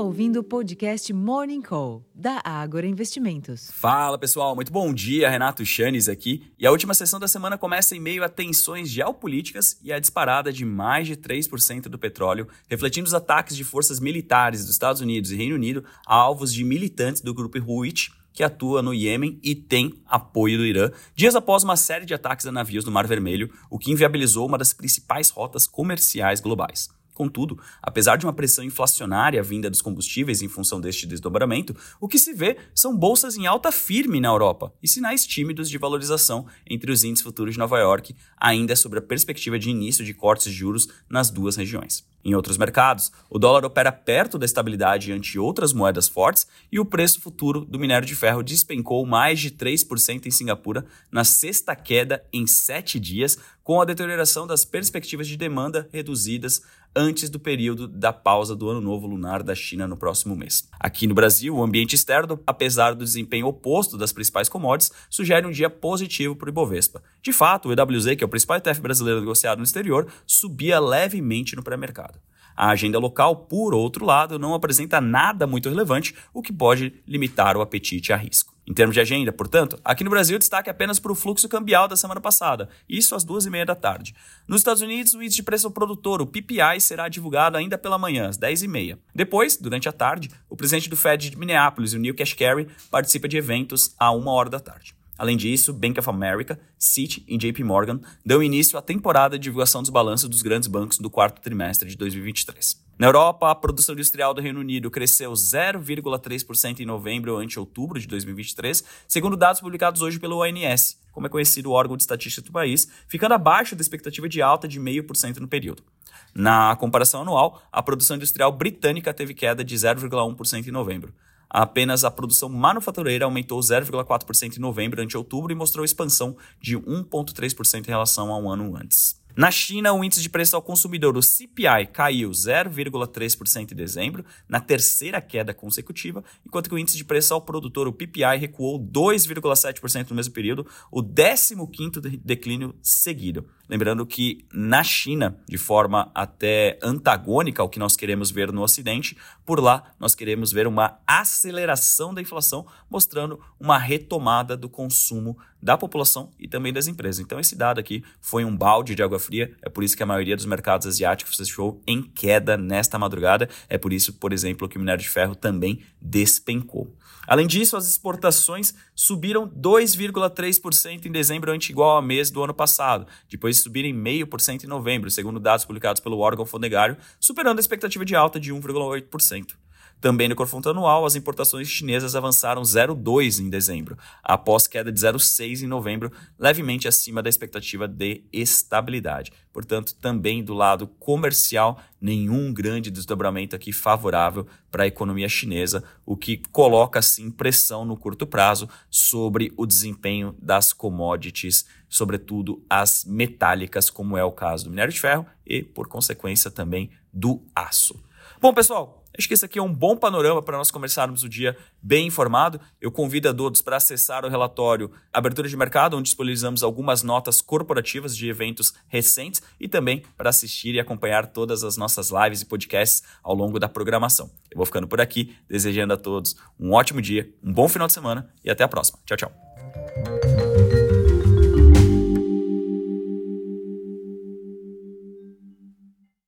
ouvindo o podcast Morning Call, da Ágora Investimentos. Fala pessoal, muito bom dia. Renato Chanes aqui. E a última sessão da semana começa em meio a tensões geopolíticas e a disparada de mais de 3% do petróleo, refletindo os ataques de forças militares dos Estados Unidos e Reino Unido a alvos de militantes do grupo Houthi que atua no Iêmen e tem apoio do Irã, dias após uma série de ataques a navios no Mar Vermelho, o que inviabilizou uma das principais rotas comerciais globais. Contudo, apesar de uma pressão inflacionária vinda dos combustíveis em função deste desdobramento, o que se vê são bolsas em alta firme na Europa e sinais tímidos de valorização entre os índices futuros de Nova York, ainda sobre a perspectiva de início de cortes de juros nas duas regiões. Em outros mercados, o dólar opera perto da estabilidade ante outras moedas fortes e o preço futuro do minério de ferro despencou mais de 3% em Singapura na sexta queda em sete dias, com a deterioração das perspectivas de demanda reduzidas antes do período da pausa do Ano Novo Lunar da China no próximo mês. Aqui no Brasil, o ambiente externo, apesar do desempenho oposto das principais commodities, sugere um dia positivo para o Ibovespa. De fato, o EWZ, que é o principal ETF brasileiro negociado no exterior, subia levemente no pré-mercado. A agenda local, por outro lado, não apresenta nada muito relevante, o que pode limitar o apetite a risco. Em termos de agenda, portanto, aqui no Brasil destaque apenas para o fluxo cambial da semana passada, isso às duas e meia da tarde. Nos Estados Unidos, o índice de preço ao produtor, o PPI, será divulgado ainda pela manhã, às dez e meia. Depois, durante a tarde, o presidente do Fed de Minneapolis, o Neil Kashkari, participa de eventos a uma hora da tarde. Além disso, Bank of America, Citi e JP Morgan dão início à temporada de divulgação dos balanços dos grandes bancos do quarto trimestre de 2023. Na Europa, a produção industrial do Reino Unido cresceu 0,3% em novembro ante outubro de 2023, segundo dados publicados hoje pelo ONS, como é conhecido o órgão de estatística do país, ficando abaixo da expectativa de alta de 0,5% no período. Na comparação anual, a produção industrial britânica teve queda de 0,1% em novembro. Apenas a produção manufatureira aumentou 0,4% em novembro ante outubro e mostrou expansão de 1,3% em relação a um ano antes. Na China, o índice de preço ao consumidor, o CPI, caiu 0,3% em dezembro, na terceira queda consecutiva, enquanto que o índice de preço ao produtor, o PPI, recuou 2,7% no mesmo período, o 15º declínio seguido. Lembrando que na China, de forma até antagônica ao que nós queremos ver no Ocidente, por lá nós queremos ver uma aceleração da inflação, mostrando uma retomada do consumo da população e também das empresas. Então esse dado aqui foi um balde de água fria, é por isso que a maioria dos mercados asiáticos fechou em queda nesta madrugada, é por isso, por exemplo, que o minério de ferro também despencou. Além disso, as exportações subiram 2,3% em dezembro ante igual ao mês do ano passado, depois de subirem 0,5% em novembro, segundo dados publicados pelo órgão fondegário, superando a expectativa de alta de 1,8%. Também no confronto anual, as importações chinesas avançaram 0,2 em dezembro, após queda de 0,6 em novembro, levemente acima da expectativa de estabilidade. Portanto, também do lado comercial, nenhum grande desdobramento aqui favorável para a economia chinesa, o que coloca sim pressão no curto prazo sobre o desempenho das commodities, sobretudo as metálicas, como é o caso do minério de ferro e, por consequência, também do aço. Bom, pessoal, Acho que esse aqui é um bom panorama para nós começarmos o dia bem informado. Eu convido a todos para acessar o relatório Abertura de Mercado, onde disponibilizamos algumas notas corporativas de eventos recentes e também para assistir e acompanhar todas as nossas lives e podcasts ao longo da programação. Eu vou ficando por aqui, desejando a todos um ótimo dia, um bom final de semana e até a próxima. Tchau, tchau.